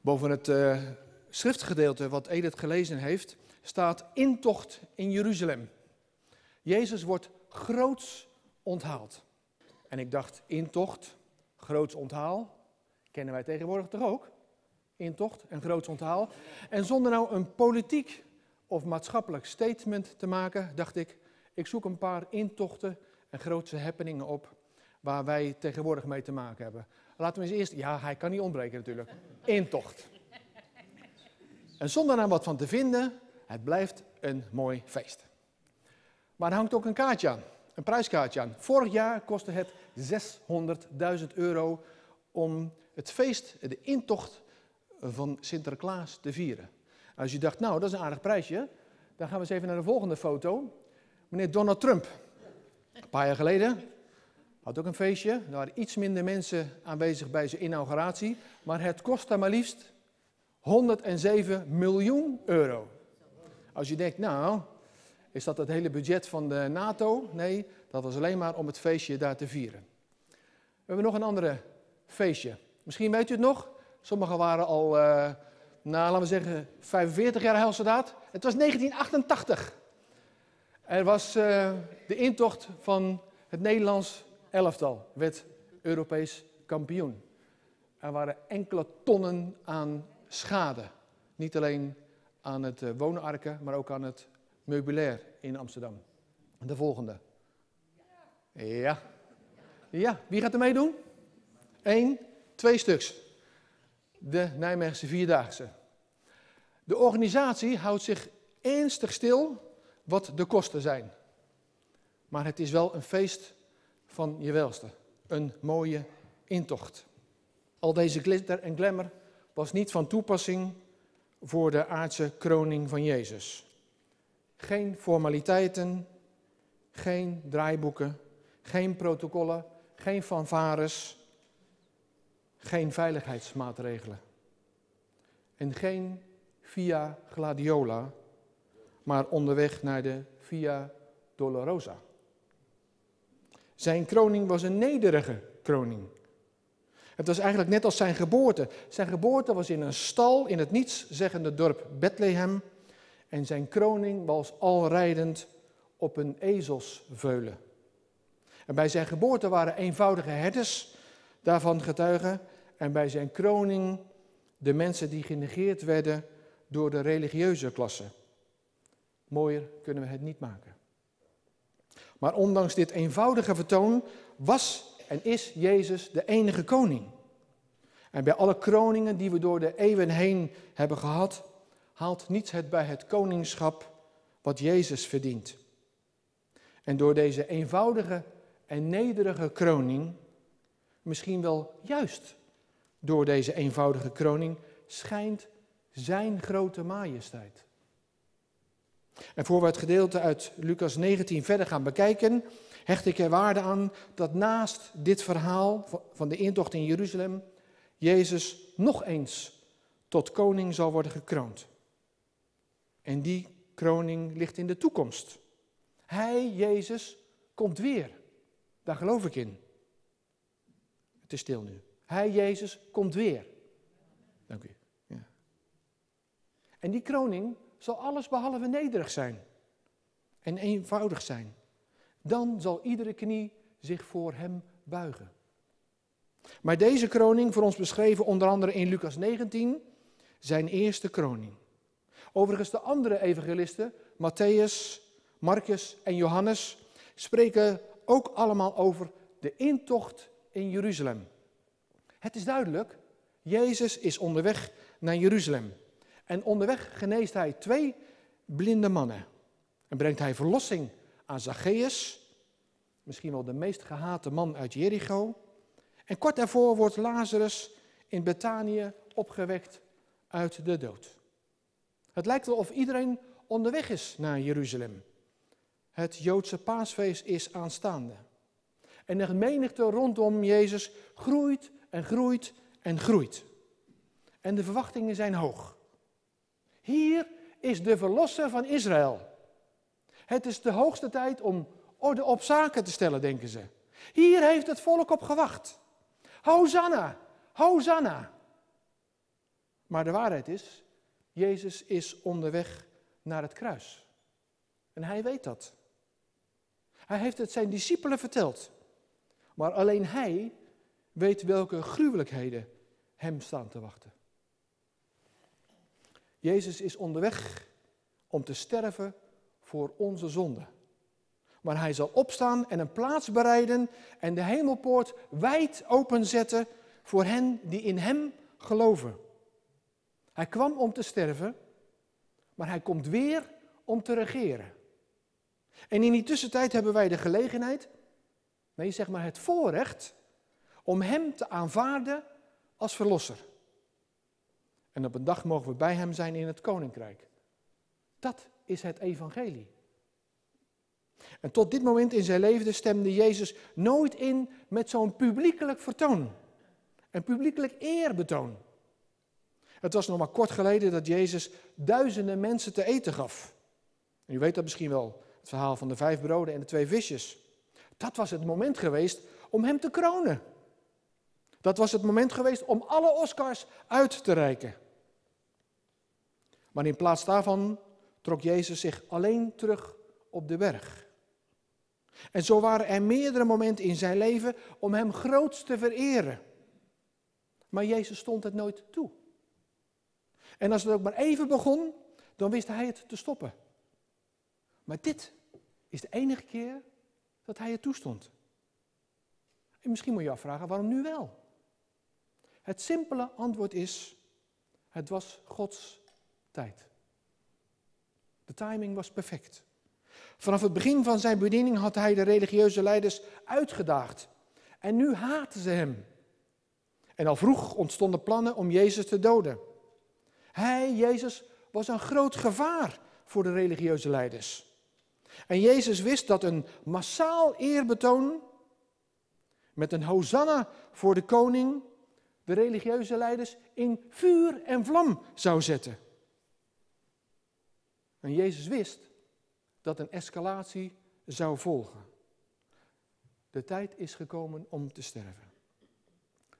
Boven het uh, schriftgedeelte wat Edith gelezen heeft, staat intocht in Jeruzalem. Jezus wordt groots onthaald. En ik dacht, intocht, groots onthaal, kennen wij tegenwoordig toch ook? Intocht en groots onthaal. En zonder nou een politiek of maatschappelijk statement te maken, dacht ik, ik zoek een paar intochten en grootse happeningen op waar wij tegenwoordig mee te maken hebben. Laten we eens eerst, ja, hij kan niet ontbreken natuurlijk, intocht. En zonder daar wat van te vinden, het blijft een mooi feest. Maar er hangt ook een kaartje aan, een prijskaartje aan. Vorig jaar kostte het 600.000 euro om het feest, de intocht van Sinterklaas te vieren. Als je dacht, nou, dat is een aardig prijsje, dan gaan we eens even naar de volgende foto. Meneer Donald Trump, een paar jaar geleden, had ook een feestje. Er waren iets minder mensen aanwezig bij zijn inauguratie, maar het kostte maar liefst 107 miljoen euro. Als je denkt, nou, is dat het hele budget van de NATO? Nee, dat was alleen maar om het feestje daar te vieren. We hebben nog een andere feestje. Misschien weet u het nog. Sommigen waren al, uh, nou, laten we zeggen, 45 jaar helsoldaat. Het was 1988. Er was uh, de intocht van het Nederlands elftal, werd Europees kampioen. Er waren enkele tonnen aan schade. Niet alleen aan het uh, woonarken, maar ook aan het meubilair in Amsterdam. De volgende. Ja. Ja, wie gaat er meedoen? Eén, twee stuks. De Nijmeegse Vierdaagse. De organisatie houdt zich ernstig stil wat de kosten zijn. Maar het is wel een feest van je welste. Een mooie intocht. Al deze glitter en glamour was niet van toepassing voor de aardse kroning van Jezus. Geen formaliteiten, geen draaiboeken, geen protocollen, geen fanfares, geen veiligheidsmaatregelen. En geen Via Gladiola, maar onderweg naar de Via Dolorosa. Zijn kroning was een nederige kroning. Het was eigenlijk net als zijn geboorte. Zijn geboorte was in een stal in het nietszeggende dorp Bethlehem. En zijn kroning was alrijdend op een ezelsveulen. En bij zijn geboorte waren eenvoudige herders daarvan getuigen. En bij zijn kroning de mensen die genegeerd werden door de religieuze klasse. Mooier kunnen we het niet maken. Maar ondanks dit eenvoudige vertoon was en is Jezus de enige koning. En bij alle kroningen die we door de eeuwen heen hebben gehad, haalt niets het bij het koningschap wat Jezus verdient. En door deze eenvoudige en nederige kroning, misschien wel juist door deze eenvoudige kroning, schijnt zijn grote majesteit. En voor we het gedeelte uit Lucas 19 verder gaan bekijken, hecht ik er waarde aan dat naast dit verhaal van de intocht in Jeruzalem, Jezus nog eens tot koning zal worden gekroond. En die kroning ligt in de toekomst. Hij, Jezus, komt weer. Daar geloof ik in. Het is stil nu. Hij, Jezus, komt weer. Dank u. Ja. En die kroning zal alles behalve nederig zijn en eenvoudig zijn. Dan zal iedere knie zich voor hem buigen. Maar deze kroning, voor ons beschreven onder andere in Lucas 19, zijn eerste kroning. Overigens, de andere evangelisten, Matthäus, Marcus en Johannes, spreken ook allemaal over de intocht in Jeruzalem. Het is duidelijk, Jezus is onderweg naar Jeruzalem. En onderweg geneest hij twee blinde mannen. En brengt hij verlossing aan Zacchaeus, misschien wel de meest gehate man uit Jericho. En kort daarvoor wordt Lazarus in Betanië opgewekt uit de dood. Het lijkt wel of iedereen onderweg is naar Jeruzalem. Het Joodse paasfeest is aanstaande. En de menigte rondom Jezus groeit en groeit en groeit. En de verwachtingen zijn hoog. Hier is de verlosser van Israël. Het is de hoogste tijd om orde op zaken te stellen, denken ze. Hier heeft het volk op gewacht. Hosanna, Hosanna. Maar de waarheid is, Jezus is onderweg naar het kruis. En hij weet dat. Hij heeft het zijn discipelen verteld. Maar alleen hij weet welke gruwelijkheden hem staan te wachten. Jezus is onderweg om te sterven voor onze zonde. Maar hij zal opstaan en een plaats bereiden en de hemelpoort wijd openzetten voor hen die in hem geloven. Hij kwam om te sterven, maar hij komt weer om te regeren. En in die tussentijd hebben wij de gelegenheid, nee zeg maar het voorrecht, om hem te aanvaarden als verlosser. En op een dag mogen we bij hem zijn in het koninkrijk. Dat is het evangelie. En tot dit moment in zijn leven stemde Jezus nooit in met zo'n publiekelijk vertoon. Een publiekelijk eerbetoon. Het was nog maar kort geleden dat Jezus duizenden mensen te eten gaf. En u weet dat misschien wel, het verhaal van de vijf broden en de twee visjes. Dat was het moment geweest om hem te kronen. Dat was het moment geweest om alle Oscars uit te reiken. Maar in plaats daarvan trok Jezus zich alleen terug op de berg. En zo waren er meerdere momenten in zijn leven om hem groots te vereren. Maar Jezus stond het nooit toe. En als het ook maar even begon, dan wist hij het te stoppen. Maar dit is de enige keer dat hij het toestond. En misschien moet je afvragen, waarom nu wel? Het simpele antwoord is, het was Gods tijd. De timing was perfect. Vanaf het begin van zijn bediening had hij de religieuze leiders uitgedaagd. En nu haatten ze hem. En al vroeg ontstonden plannen om Jezus te doden. Hij, Jezus, was een groot gevaar voor de religieuze leiders. En Jezus wist dat een massaal eerbetoon met een hosanna voor de koning de religieuze leiders in vuur en vlam zou zetten. En Jezus wist dat een escalatie zou volgen. De tijd is gekomen om te sterven.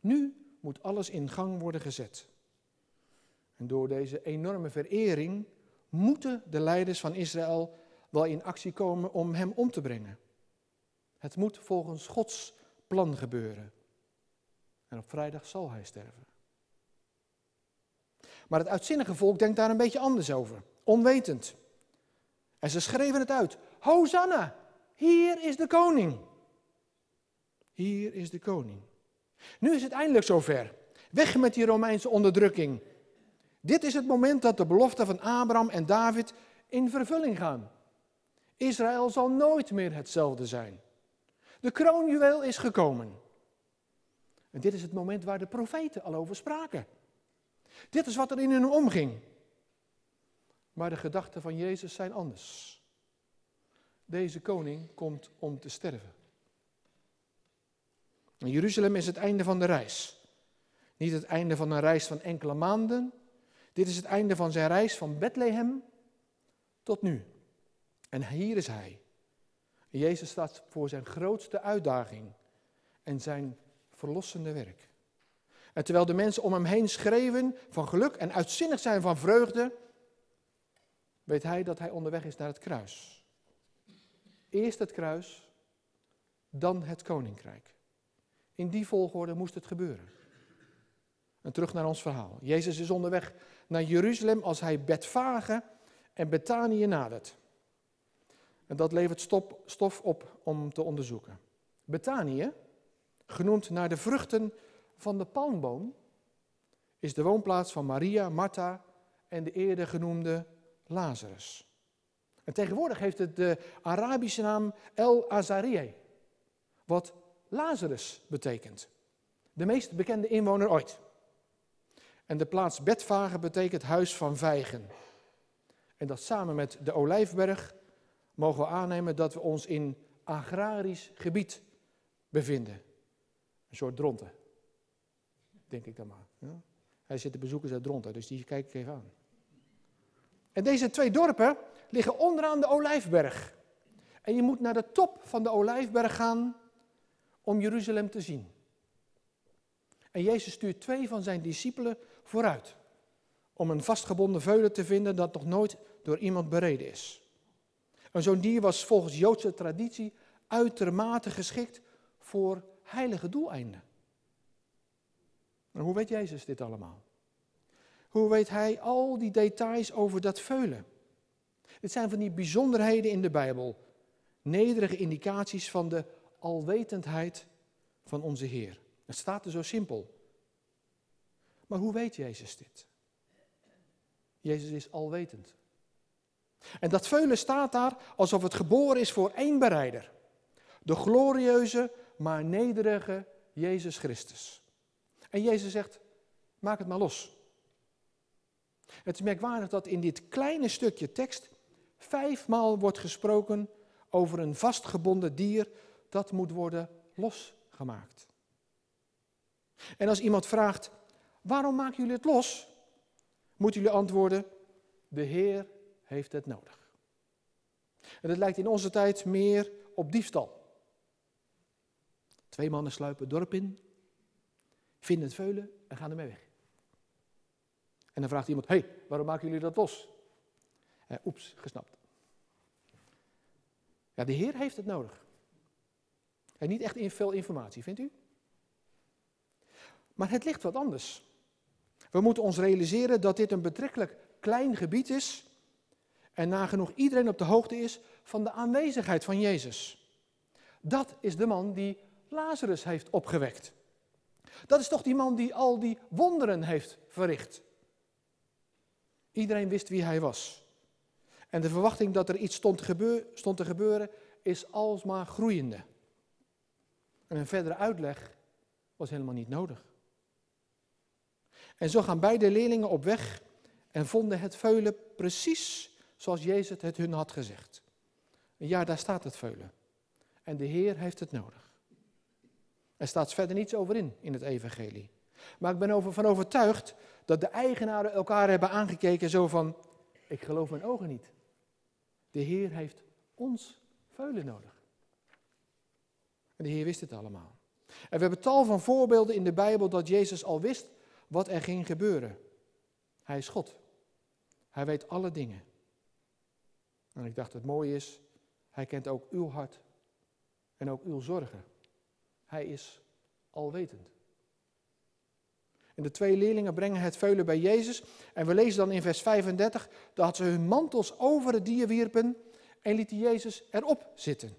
Nu moet alles in gang worden gezet. En door deze enorme verering moeten de leiders van Israël wel in actie komen om hem om te brengen. Het moet volgens Gods plan gebeuren. En op vrijdag zal hij sterven. Maar het uitzinnige volk denkt daar een beetje anders over, onwetend. En ze schreven het uit: Hosanna, hier is de koning. Hier is de koning. Nu is het eindelijk zover. Weg met die Romeinse onderdrukking. Dit is het moment dat de beloften van Abraham en David in vervulling gaan. Israël zal nooit meer hetzelfde zijn. De kroonjuweel is gekomen. En dit is het moment waar de profeten al over spraken. Dit is wat er in hun omging. Maar de gedachten van Jezus zijn anders. Deze koning komt om te sterven. In Jeruzalem is het einde van de reis. Niet het einde van een reis van enkele maanden. Dit is het einde van zijn reis van Bethlehem tot nu. En hier is hij. Jezus staat voor zijn grootste uitdaging en zijn verlossende werk. En terwijl de mensen om hem heen schreeuwen van geluk en uitzinnig zijn van vreugde, weet hij dat hij onderweg is naar het kruis. Eerst het kruis, dan het koninkrijk. In die volgorde moest het gebeuren. En terug naar ons verhaal. Jezus is onderweg naar Jeruzalem als hij Betfage en Betanië nadert. En dat levert stof op om te onderzoeken. Betanië, genoemd naar de vruchten van de palmboom, is de woonplaats van Maria, Martha en de eerder genoemde Lazarus. En tegenwoordig heeft het de Arabische naam El Azarië, wat Lazarus betekent. De meest bekende inwoner ooit. En de plaats Betfage betekent huis van vijgen. En dat samen met de Olijfberg mogen we aannemen dat we ons in agrarisch gebied bevinden. Een soort dronten. Denk ik dan maar. Ja? Hij zit de bezoekers uit Dronten, dus die kijk ik even aan. En deze twee dorpen liggen onderaan de Olijfberg. En je moet naar de top van de Olijfberg gaan om Jeruzalem te zien. En Jezus stuurt twee van zijn discipelen vooruit. om een vastgebonden veulen te vinden dat nog nooit door iemand bereden is. En zo'n dier was volgens Joodse traditie uitermate geschikt voor heilige doeleinden. En hoe weet Jezus dit allemaal? Hoe weet hij al die details over dat veulen? Dit zijn van die bijzonderheden in de Bijbel. Nederige indicaties van de alwetendheid van onze Heer. Het staat er zo simpel. Maar hoe weet Jezus dit? Jezus is alwetend. En dat veulen staat daar alsof het geboren is voor één bereider. De glorieuze, maar nederige Jezus Christus. En Jezus zegt, maak het maar los. Het is merkwaardig dat in dit kleine stukje tekst vijfmaal wordt gesproken over een vastgebonden dier dat moet worden losgemaakt. En als iemand vraagt, waarom maken jullie het los? Moeten jullie antwoorden, de Heer heeft het nodig. En dat lijkt in onze tijd meer op diefstal. Twee mannen sluipen het dorp in, vinden het veulen en gaan ermee weg. En dan vraagt iemand, hé, hey, waarom maken jullie dat los? Eh, oeps, gesnapt. Ja, de Heer heeft het nodig. En niet echt veel informatie, vindt u? Maar het ligt wat anders. We moeten ons realiseren dat dit een betrekkelijk klein gebied is en nagenoeg iedereen op de hoogte is van de aanwezigheid van Jezus. Dat is de man die Lazarus heeft opgewekt. Dat is toch die man die al die wonderen heeft verricht. Iedereen wist wie hij was. En de verwachting dat er iets stond te, gebeuren, stond te gebeuren is alsmaar groeiende. En een verdere uitleg was helemaal niet nodig. En zo gaan beide leerlingen op weg en vonden het veulen precies zoals Jezus het hun had gezegd. Ja, daar staat het veulen. En de Heer heeft het nodig. Er staat verder niets over in, in het evangelie. Maar ik ben ervan overtuigd dat de eigenaren elkaar hebben aangekeken zo van, ik geloof mijn ogen niet. De Heer heeft ons veulen nodig. En de Heer wist het allemaal. En we hebben tal van voorbeelden in de Bijbel dat Jezus al wist wat er ging gebeuren. Hij is God. Hij weet alle dingen. En ik dacht, het mooie is, hij kent ook uw hart en ook uw zorgen. Hij is alwetend. En de twee leerlingen brengen het veulen bij Jezus. En we lezen dan in vers 35 dat ze hun mantels over het dier wierpen en lieten Jezus erop zitten.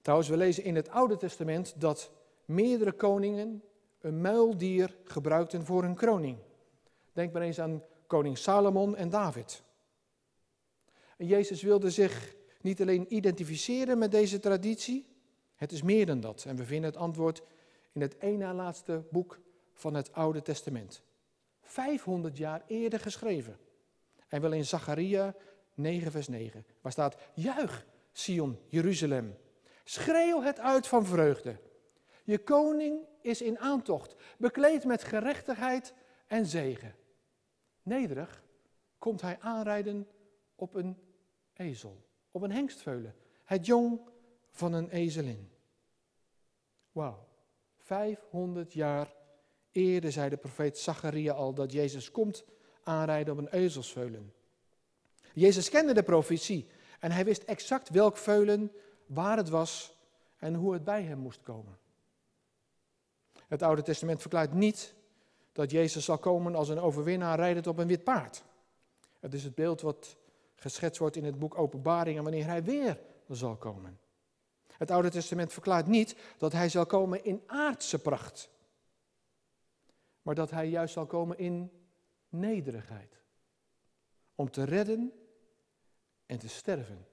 Trouwens, we lezen in het Oude Testament dat meerdere koningen een muildier gebruikten voor hun kroning. Denk maar eens aan koning Salomon en David. En Jezus wilde zich niet alleen identificeren met deze traditie, het is meer dan dat. En we vinden het antwoord in het één na laatste boek van het Oude Testament. 500 jaar eerder geschreven. En wel in Zacharia 9, vers 9, waar staat: Juich, Sion, Jeruzalem. Schreeuw het uit van vreugde. Je koning is in aantocht, bekleed met gerechtigheid en zegen. Nederig komt hij aanrijden op een ezel, op een hengstveulen, het jong van een ezelin. Wauw, 500 jaar eerder zei de profeet Zacharia al dat Jezus komt aanrijden op een ezelsveulen. Jezus kende de profetie en hij wist exact welk veulen, waar het was en hoe het bij hem moest komen. Het Oude Testament verklaart niet dat Jezus zal komen als een overwinnaar rijdend op een wit paard. Het is het beeld wat geschetst wordt in het boek Openbaringen wanneer hij weer zal komen. Het Oude Testament verklaart niet dat hij zal komen in aardse pracht, maar dat hij juist zal komen in nederigheid. Om te redden en te sterven.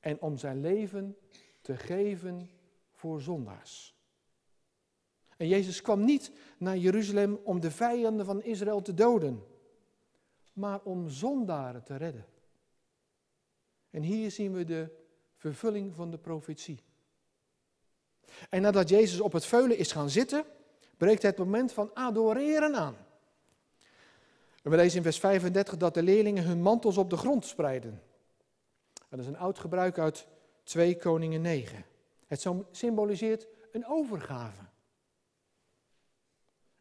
En om zijn leven te geven voor zondaars. En Jezus kwam niet naar Jeruzalem om de vijanden van Israël te doden, maar om zondaren te redden. En hier zien we de vervulling van de profetie. En nadat Jezus op het veulen is gaan zitten, breekt het moment van adoreren aan. we lezen in vers 35 dat de leerlingen hun mantels op de grond spreiden. Dat is een oud gebruik uit 2 Koningen 9. Het symboliseert een overgave.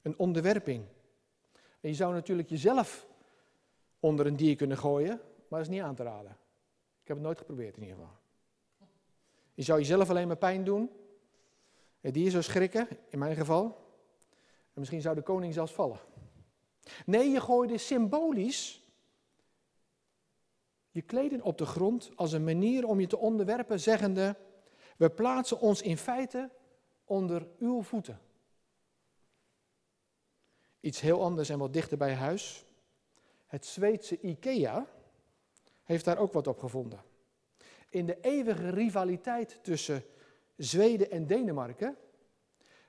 Een onderwerping. En je zou natuurlijk jezelf onder een dier kunnen gooien, maar dat is niet aan te raden. Ik heb het nooit geprobeerd in ieder geval. Je zou jezelf alleen maar pijn doen. Het dier zou schrikken, in mijn geval. En misschien zou de koning zelfs vallen. Nee, je gooide symbolisch je kleden op de grond als een manier om je te onderwerpen, zeggende: We plaatsen ons in feite onder uw voeten. Iets heel anders en wat dichter bij huis. Het Zweedse IKEA heeft daar ook wat op gevonden. In de eeuwige rivaliteit tussen Zweden en Denemarken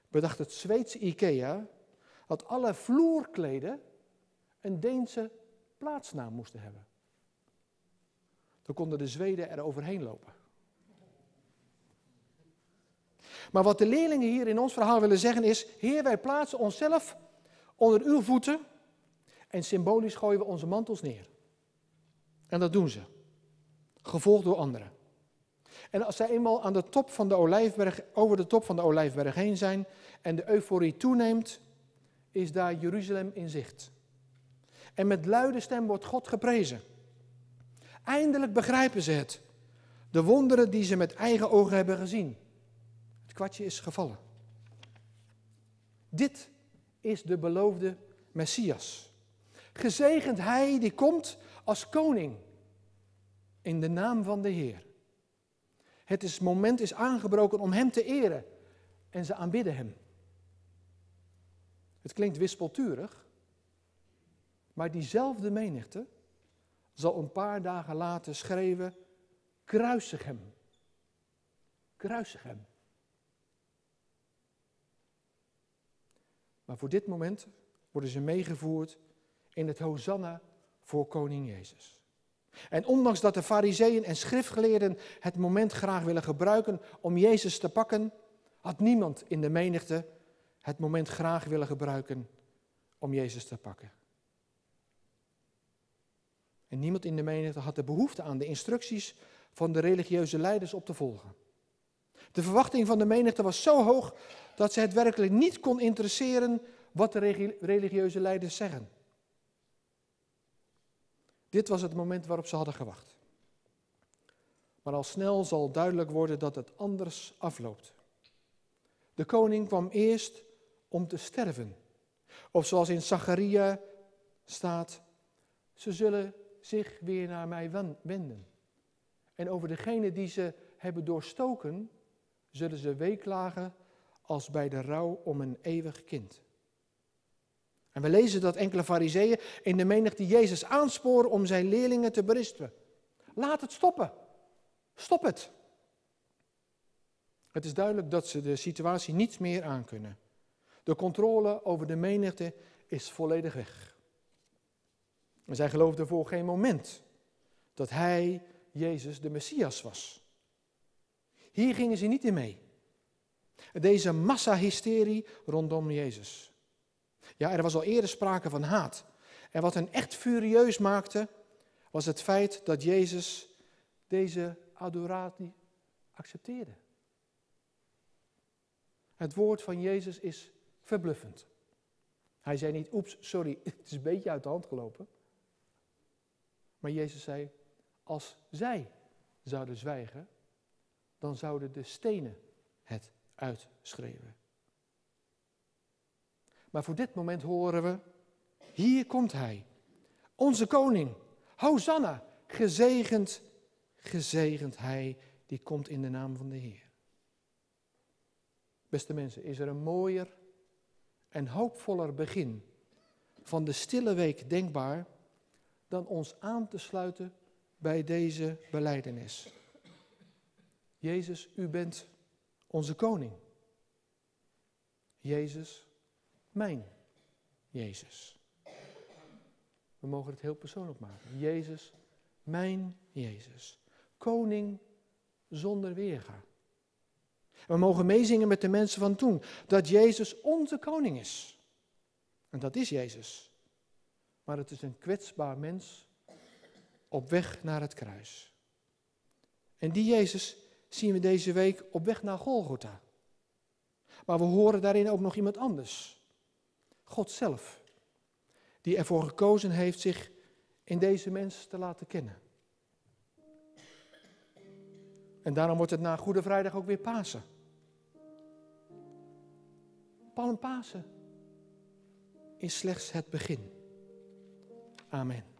bedacht het Zweedse IKEA dat alle vloerkleden een Deense plaatsnaam moesten hebben. Dan konden de Zweden er overheen lopen. Maar wat de leerlingen hier in ons verhaal willen zeggen is: Heer, wij plaatsen onszelf onder uw voeten en symbolisch gooien we onze mantels neer. En dat doen ze, gevolgd door anderen. En als zij eenmaal aan de top van de olijfberg, over de top van de olijfberg heen zijn en de euforie toeneemt, is daar Jeruzalem in zicht. En met luide stem wordt God geprezen. Eindelijk begrijpen ze het. De wonderen die ze met eigen ogen hebben gezien. Het kwartje is gevallen. Dit is de beloofde Messias. Gezegend hij die komt als koning in de naam van de Heer. Het is, moment is aangebroken om hem te eren en ze aanbidden hem. Het klinkt wispelturig, maar diezelfde menigte zal een paar dagen later schreeuwen, kruisig hem. Kruisig hem. Maar voor dit moment worden ze meegevoerd in het Hosanna voor koning Jezus. En ondanks dat de fariseeën en schriftgeleerden het moment graag willen gebruiken om Jezus te pakken, had niemand in de menigte het moment graag willen gebruiken om Jezus te pakken. En niemand in de menigte had de behoefte aan de instructies van de religieuze leiders op te volgen. De verwachting van de menigte was zo hoog dat ze het werkelijk niet kon interesseren wat de religieuze leiders zeggen. Dit was het moment waarop ze hadden gewacht. Maar al snel zal duidelijk worden dat het anders afloopt. De koning kwam eerst om te sterven. Of zoals in Zacharia staat, ze zullen zich weer naar mij wenden. En over degene die ze hebben doorstoken, zullen ze weeklagen als bij de rouw om een eeuwig kind. En we lezen dat enkele fariseeën in de menigte Jezus aansporen om zijn leerlingen te berispen. Laat het stoppen. Stop het. Het is duidelijk dat ze de situatie niet meer aankunnen. De controle over de menigte is volledig weg. En zij geloofden voor geen moment dat hij, Jezus, de Messias was. Hier gingen ze niet in mee. Deze massahysterie rondom Jezus. Ja, er was al eerder sprake van haat. En wat hen echt furieus maakte, was het feit dat Jezus deze adoratie accepteerde. Het woord van Jezus is verbluffend. Hij zei niet, oeps, sorry, het is een beetje uit de hand gelopen. Maar Jezus zei, als zij zouden zwijgen, dan zouden de stenen het uitschreeuwen. Maar voor dit moment horen we, hier komt hij, onze koning, Hosanna, gezegend, gezegend hij die komt in de naam van de Heer. Beste mensen, is er een mooier en hoopvoller begin van de stille week denkbaar dan ons aan te sluiten bij deze beleidenis. Jezus, u bent onze koning. Jezus, mijn Jezus. We mogen het heel persoonlijk maken. Jezus, mijn Jezus. Koning zonder weerga. We mogen meezingen met de mensen van toen dat Jezus onze koning is. En dat is Jezus. Maar het is een kwetsbaar mens op weg naar het kruis. En die Jezus zien we deze week op weg naar Golgotha. Maar we horen daarin ook nog iemand anders. God zelf. die ervoor gekozen heeft zich in deze mens te laten kennen. En daarom wordt het na Goede Vrijdag ook weer Pasen. Palmpasen is slechts het begin. Amen.